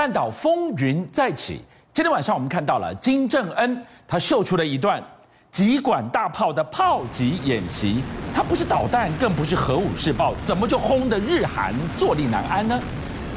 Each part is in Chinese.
半岛风云再起。今天晚上我们看到了金正恩，他秀出了一段极管大炮的炮击演习。他不是导弹，更不是核武试爆，怎么就轰得日韩坐立难安呢？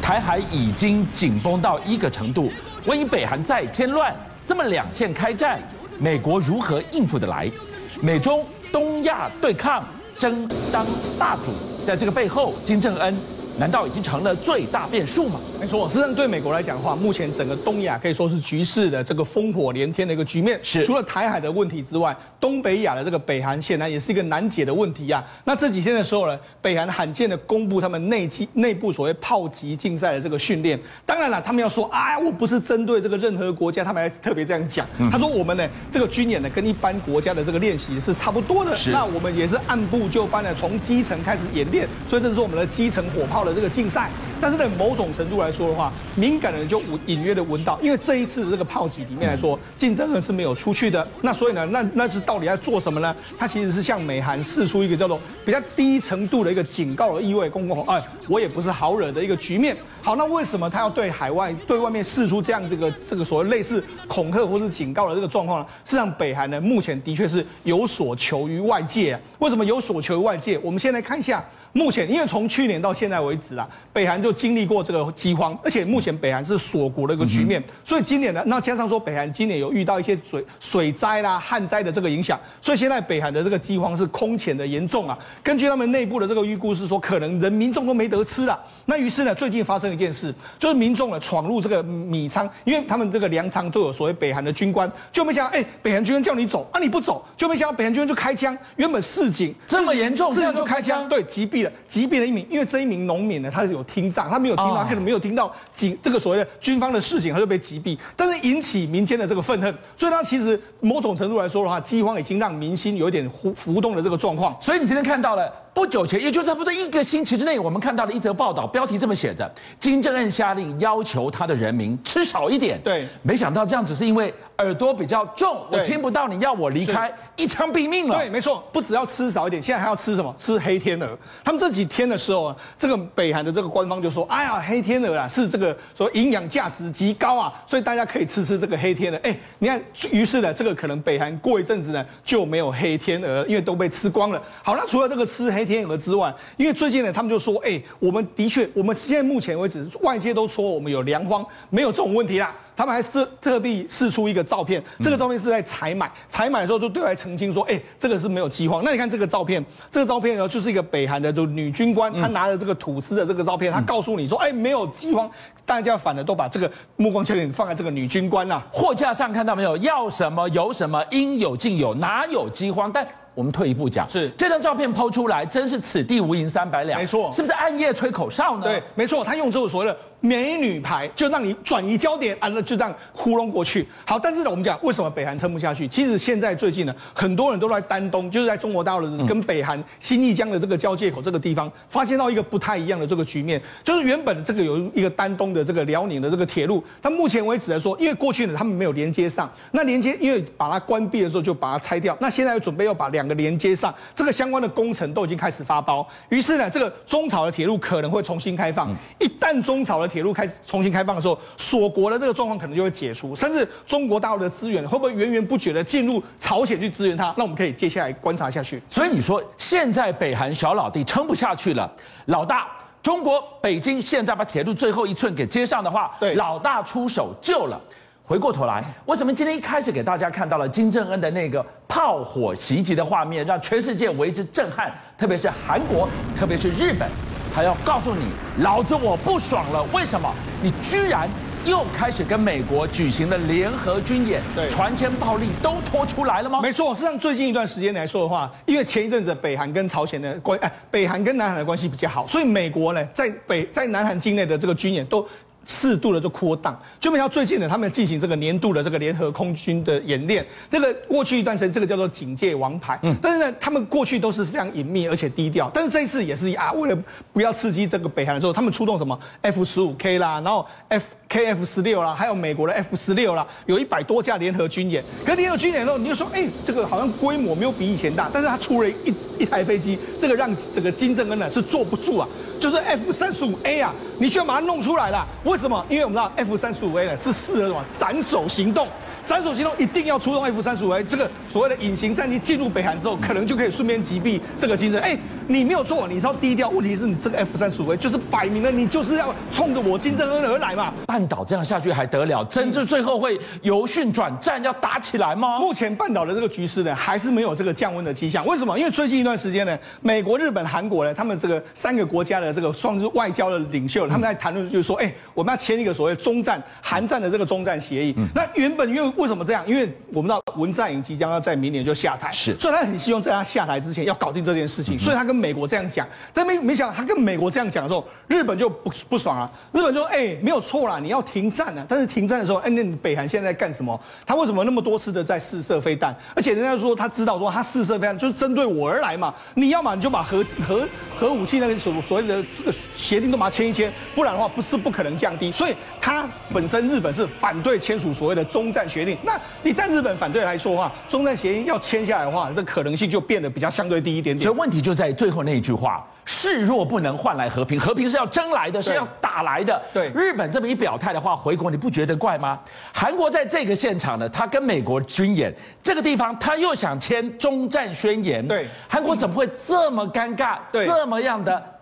台海已经紧绷到一个程度，万一北韩再添乱，这么两线开战，美国如何应付得来？美中东亚对抗，争当大主，在这个背后，金正恩。难道已经成了最大变数吗？没错，实际上对美国来讲的话，目前整个东亚可以说是局势的这个烽火连天的一个局面。是，除了台海的问题之外，东北亚的这个北韩显然也是一个难解的问题啊。那这几天的时候呢，北韩罕见的公布他们内机内部所谓炮击竞赛的这个训练。当然了，他们要说啊，我不是针对这个任何国家，他们还特别这样讲。嗯、他说我们呢，这个军演呢，跟一般国家的这个练习是差不多的。是，那我们也是按部就班的从基层开始演练，所以这是我们的基层火炮。的这个竞赛，但是在某种程度来说的话，敏感的人就隐约的闻到，因为这一次的这个炮击里面来说，竞争人是没有出去的。那所以呢，那那是到底要做什么呢？他其实是向美韩试出一个叫做比较低程度的一个警告的意味，公共哎，我也不是好惹的一个局面。好，那为什么他要对海外、对外面试出这样这个这个所谓类似恐吓或是警告的这个状况呢？事实上，北韩呢目前的确是有所求于外界。为什么有所求于外界？我们先来看一下。目前，因为从去年到现在为止啊，北韩就经历过这个饥荒，而且目前北韩是锁国的一个局面，所以今年呢，那加上说北韩今年有遇到一些水水灾啦、旱灾的这个影响，所以现在北韩的这个饥荒是空前的严重啊。根据他们内部的这个预估是说，可能人民众都没得吃了。那于是呢，最近发生一件事，就是民众呢闯入这个米仓，因为他们这个粮仓都有所谓北韩的军官，就没想到，哎，北韩军官叫你走啊，你不走，就没想到北韩军官就开枪，原本示警这么严重，示警就开枪，对，击毙了。击毙了一名，因为这一名农民呢，他是有听障，他没有听到，他可能没有听到警这个所谓的军方的示警，他就被击毙。但是引起民间的这个愤恨，所以他其实某种程度来说的话，饥荒已经让民心有一点浮浮动的这个状况。所以你今天看到了。不久前，也就是差不多一个星期之内，我们看到了一则报道，标题这么写着：金正恩下令要求他的人民吃少一点。对，没想到这样只是因为耳朵比较重，我听不到，你要我离开，一枪毙命了。对，没错，不只要吃少一点，现在还要吃什么？吃黑天鹅。他们这几天的时候啊，这个北韩的这个官方就说：“哎呀，黑天鹅啊，是这个说营养价值极高啊，所以大家可以吃吃这个黑天鹅。”哎，你看，于是呢，这个可能北韩过一阵子呢就没有黑天鹅，因为都被吃光了。好，那除了这个吃黑。黑天鹅之外，因为最近呢，他们就说，哎，我们的确，我们现在目前为止，外界都说我们有粮荒，没有这种问题啦。他们还是特地试出一个照片，这个照片是在采买，采买的时候就对外澄清说，哎，这个是没有饥荒。那你看这个照片，这个照片呢，就是一个北韩的就女军官，她拿着这个吐司的这个照片，她告诉你说，哎，没有饥荒。大家反而都把这个目光焦点放在这个女军官啊。货架上看到没有？要什么有什么，应有尽有，哪有饥荒？但我们退一步讲，是这张照片抛出来，真是此地无银三百两。没错，是不是暗夜吹口哨呢？对，没错，他用这种所谓的美女牌，就让你转移焦点，啊，那就这样糊弄过去。好，但是呢，我们讲为什么北韩撑不下去？其实现在最近呢，很多人都在丹东，就是在中国大陆跟北韩新义江的这个交界口这个地方，发现到一个不太一样的这个局面，就是原本这个有一个丹东的这个辽宁的这个铁路，它目前为止来说，因为过去呢他们没有连接上，那连接因为把它关闭的时候就把它拆掉，那现在又准备要把两个连接上。这个相关的工程都已经开始发包，于是呢，这个中朝的铁路可能会重新开放。一旦中朝的铁路开始重新开放的时候，锁国的这个状况可能就会解除，甚至中国大陆的资源会不会源源不绝的进入朝鲜去支援它？那我们可以接下来观察下去。所以你说现在北韩小老弟撑不下去了，老大中国北京现在把铁路最后一寸给接上的话，对，老大出手救了。回过头来，为什么今天一开始给大家看到了金正恩的那个炮火袭击的画面，让全世界为之震撼？特别是韩国，特别是日本，他要告诉你，老子我不爽了。为什么？你居然又开始跟美国举行了联合军演，对，船坚炮利都拖出来了吗？没错，实际上最近一段时间来说的话，因为前一阵子北韩跟朝鲜的关，哎，北韩跟南韩的关系比较好，所以美国呢，在北在南韩境内的这个军演都。适度的就扩大，就没想到最近呢，他们进行这个年度的这个联合空军的演练。那个过去一段时间，这个叫做警戒王牌。嗯，但是呢，他们过去都是非常隐秘而且低调。但是这一次也是啊，为了不要刺激这个北韩的时候，他们出动什么 F 十五 K 啦，然后 F KF 十六啦，还有美国的 F 十六啦，有一百多架联合军演。可联合军演之后，你就说，哎，这个好像规模没有比以前大，但是它出了一一台飞机，这个让整个金正恩呢是坐不住啊，就是 F 三十五 A 啊，你居然把它弄出来了，为什么？因为我们知道 F 三十五 A 呢是适合什么斩首行动。斩首行动一定要出动 F 三十五 A，这个所谓的隐形战机进入北韩之后，可能就可以顺便击毙这个金正恩。哎，你没有错，你是要低调。问题是你这个 F 三十五 A 就是摆明了，你就是要冲着我金正恩而来嘛。半岛这样下去还得了？真正最后会由训转战，要打起来吗？目前半岛的这个局势呢，还是没有这个降温的迹象。为什么？因为最近一段时间呢，美国、日本、韩国呢，他们这个三个国家的这个双日外交的领袖，他们在谈论就是说，哎，我们要签一个所谓中战韩战的这个中战协议。那原本因为为什么这样？因为我们知道文在寅即将要在明年就下台，是，所以他很希望在他下台之前要搞定这件事情，所以他跟美国这样讲，但没没想到他跟美国这样讲的时候，日本就不不爽啊，日本就说，哎，没有错啦，你要停战啊，但是停战的时候，哎，那你北韩现在在干什么？他为什么那么多次的在试射飞弹？而且人家说他知道说他试射飞弹就是针对我而来嘛，你要么你就把核核核武器那个所所谓的这个协定都把它签一签，不然的话不是不可能降低，所以他本身日本是反对签署所谓的中战协定，那你但日本反对来说的话，中战协议要签下来的话，这可能性就变得比较相对低一点点。所以问题就在最后那一句话：示弱不能换来和平，和平是要争来的，是要打来的。对，日本这么一表态的话，回国你不觉得怪吗？韩国在这个现场呢，他跟美国军演这个地方，他又想签中战宣言。对，韩国怎么会这么尴尬？对，这么样的？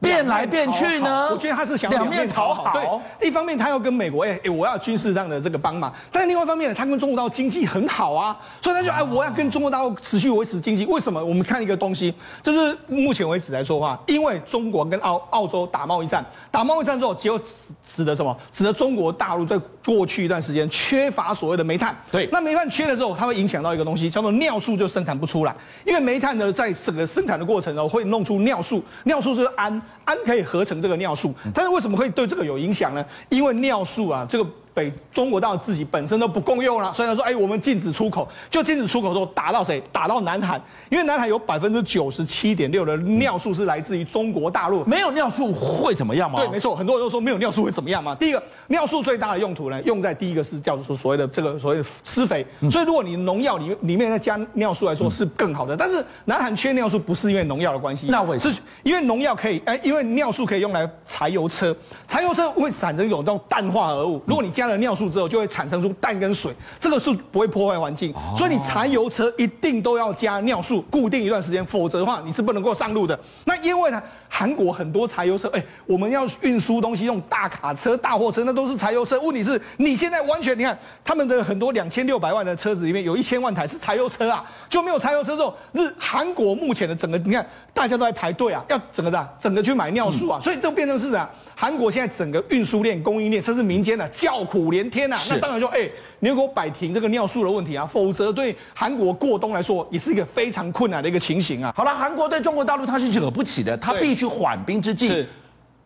变来变去呢？我觉得他是想两面讨好。对，一方面他要跟美国，哎哎，我要军事上的这个帮忙，但是另外一方面呢，他跟中国大陆经济很好啊，所以他就哎，我要跟中国大陆持续维持经济。为什么？我们看一个东西，就是目前为止来说的话，因为中国跟澳澳洲打贸易战，打贸易战之后，结果使得什么？使得中国大陆在过去一段时间缺乏所谓的煤炭。对，那煤炭缺了之后，它会影响到一个东西，叫做尿素就生产不出来，因为煤炭呢，在整个生产的过程中会弄出尿素，尿素就是氨。氨可以合成这个尿素，但是为什么会对这个有影响呢？因为尿素啊，这个。北中国大陆自己本身都不够用了，所以他说：“哎，我们禁止出口，就禁止出口之后打到谁？打到南海，因为南海有百分之九十七点六的尿素是来自于中国大陆。没有尿素会怎么样吗？对，没错，很多人都说没有尿素会怎么样嘛。第一个，尿素最大的用途呢，用在第一个是叫做所谓的这个所谓的施肥。所以如果你农药里里面再加尿素来说是更好的。但是南韩缺尿素不是因为农药的关系，那为什么？是因为农药可以哎，因为尿素可以用来柴油车，柴油车会产生一种叫氮化合物，如果你加了尿素之后就会。产生出氮跟水，这个是不会破坏环境，所以你柴油车一定都要加尿素，固定一段时间，否则的话你是不能够上路的。那因为呢，韩国很多柴油车，哎，我们要运输东西用大卡车、大货车，那都是柴油车。问题是你现在完全，你看他们的很多两千六百万的车子里面有一千万台是柴油车啊，就没有柴油车之后，日韩国目前的整个，你看大家都在排队啊，要整个的整个去买尿素啊，所以这变成是啊。韩国现在整个运输链、供应链，甚至民间呢、啊，叫苦连天呐、啊。那当然说，哎、欸，你如果摆平这个尿素的问题啊，否则对韩国过冬来说，也是一个非常困难的一个情形啊。好了，韩国对中国大陆它是惹不起的，它必须缓兵之计。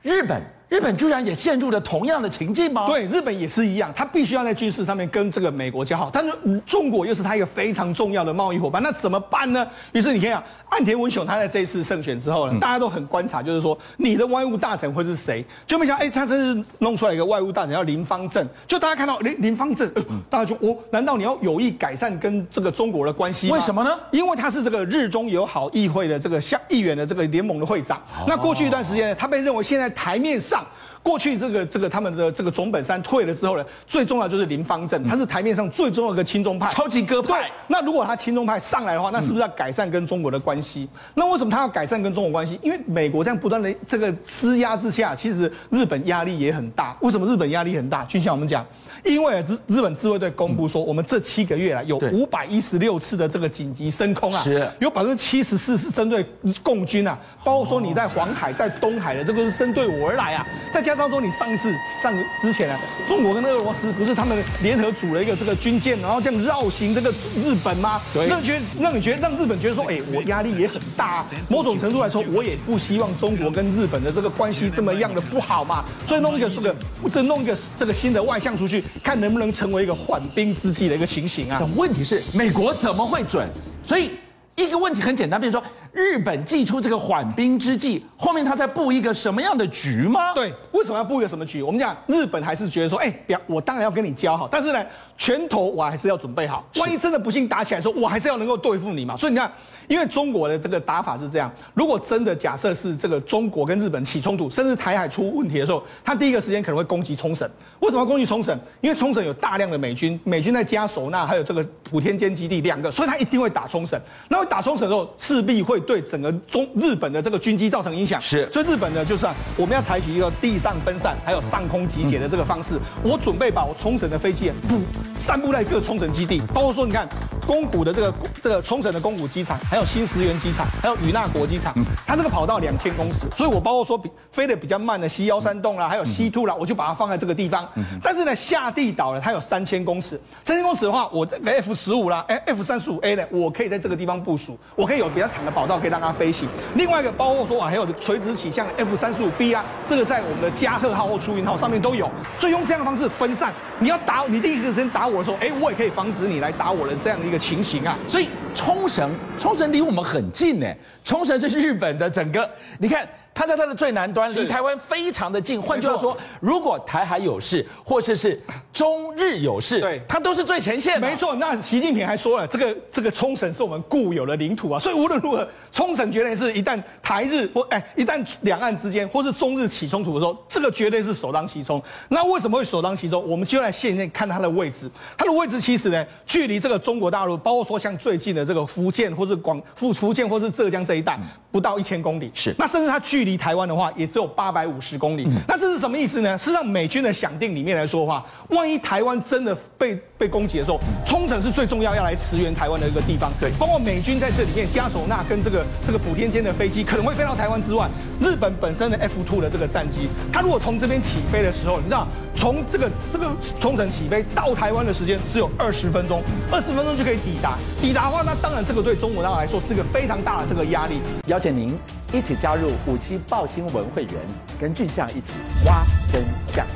日本。日本居然也陷入了同样的情境吗？对，日本也是一样，他必须要在军事上面跟这个美国交好，但是中国又是他一个非常重要的贸易伙伴，那怎么办呢？于是你看啊，岸田文雄他在这一次胜选之后呢，大家都很观察，就是说你的外务大臣会是谁？就没想到，哎，他真是弄出来一个外务大臣叫林方正，就大家看到林林方正，呃，大家就哦，难道你要有意改善跟这个中国的关系吗？为什么呢？因为他是这个日中友好议会的这个下议员的这个联盟的会长，那过去一段时间，他被认为现在台面上。过去这个这个他们的这个总本山退了之后呢，最重要就是林方正，他是台面上最重要的亲中派，超级鸽派。那如果他亲中派上来的话，那是不是要改善跟中国的关系？那为什么他要改善跟中国关系？因为美国这样不断的这个施压之下，其实日本压力也很大。为什么日本压力很大？就像我们讲。因为日日本自卫队公布说，我们这七个月来有五百一十六次的这个紧急升空啊，是有百分之七十四是针对共军啊，包括说你在黄海、在东海的这个是针对我而来啊，再加上说你上一次上之前啊，中国跟俄罗斯不是他们联合组了一个这个军舰，然后这样绕行这个日本吗？对，让觉得让你觉得让日本觉得说，哎，我压力也很大啊，某种程度来说，我也不希望中国跟日本的这个关系这么样的不好嘛，所以弄一个这个，再弄一个这个新的外相出去。看能不能成为一个缓兵之计的一个情形啊？问题是美国怎么会准？所以一个问题很简单，比如说日本祭出这个缓兵之计，后面他在布一个什么样的局吗？对，为什么要布一个什么局？我们讲日本还是觉得说，哎，表我当然要跟你交好，但是呢，拳头我还是要准备好，万一真的不幸打起来的时候，我还是要能够对付你嘛。所以你看。因为中国的这个打法是这样，如果真的假设是这个中国跟日本起冲突，甚至台海出问题的时候，他第一个时间可能会攻击冲绳。为什么要攻击冲绳？因为冲绳有大量的美军，美军在加索纳还有这个普天间基地两个，所以他一定会打冲绳。那会打冲绳的时候，势必会对整个中日本的这个军机造成影响。是，所以日本呢，就是啊，我们要采取一个地上分散，还有上空集结的这个方式。我准备把我冲绳的飞机布散布在各冲绳基地，包括说你看宫古的这个这个冲绳的宫古机场，还有新石垣机场。还有与那国机场，它这个跑道两千公尺，所以我包括说比飞得比较慢的 C 幺三洞啦，还有 C two 啦，我就把它放在这个地方。但是呢，下地岛呢，它有三千公尺，三千公尺的话，我这个 F 十五啦，哎，F 三十五 A 呢，我可以在这个地方部署，我可以有比较长的跑道可以让它飞行。另外一个包括说啊，还有垂直起降的 F 三十五 B 啊，这个在我们的加贺号或出云号上面都有，所以用这样的方式分散。你要打你第一个时间打我的时候，哎，我也可以防止你来打我的这样的一个情形啊。所以冲绳，冲绳离我们很近呢。冲绳是日本的整个，你看。它在它的最南端，离台湾非常的近。换句话说，如果台海有事，或者是中日有事，对，它都是最前线的。没错，那习近平还说了，这个这个冲绳是我们固有的领土啊，所以无论如何，冲绳绝对是一旦台日或哎一旦两岸之间或是中日起冲突的时候，这个绝对是首当其冲。那为什么会首当其冲？我们就来现在看它的位置，它的位置其实呢，距离这个中国大陆，包括说像最近的这个福建或是广福福建或是浙江这一带，不到一千公里。是，那甚至它距距离台湾的话，也只有八百五十公里。那这是什么意思呢？是让美军的想定里面来说的话，万一台湾真的被被攻击的时候，冲绳是最重要要来驰援台湾的一个地方。对，包括美军在这里面，加索纳跟这个这个普天间的飞机可能会飞到台湾之外，日本本身的 F two 的这个战机，它如果从这边起飞的时候，你知道，从这个这个冲绳起飞到台湾的时间只有二十分钟，二十分钟就可以抵达。抵达的话，那当然这个对中国大陆来说是一个非常大的这个压力。邀请您。一起加入五七报新闻会员，跟俊相一起挖真相。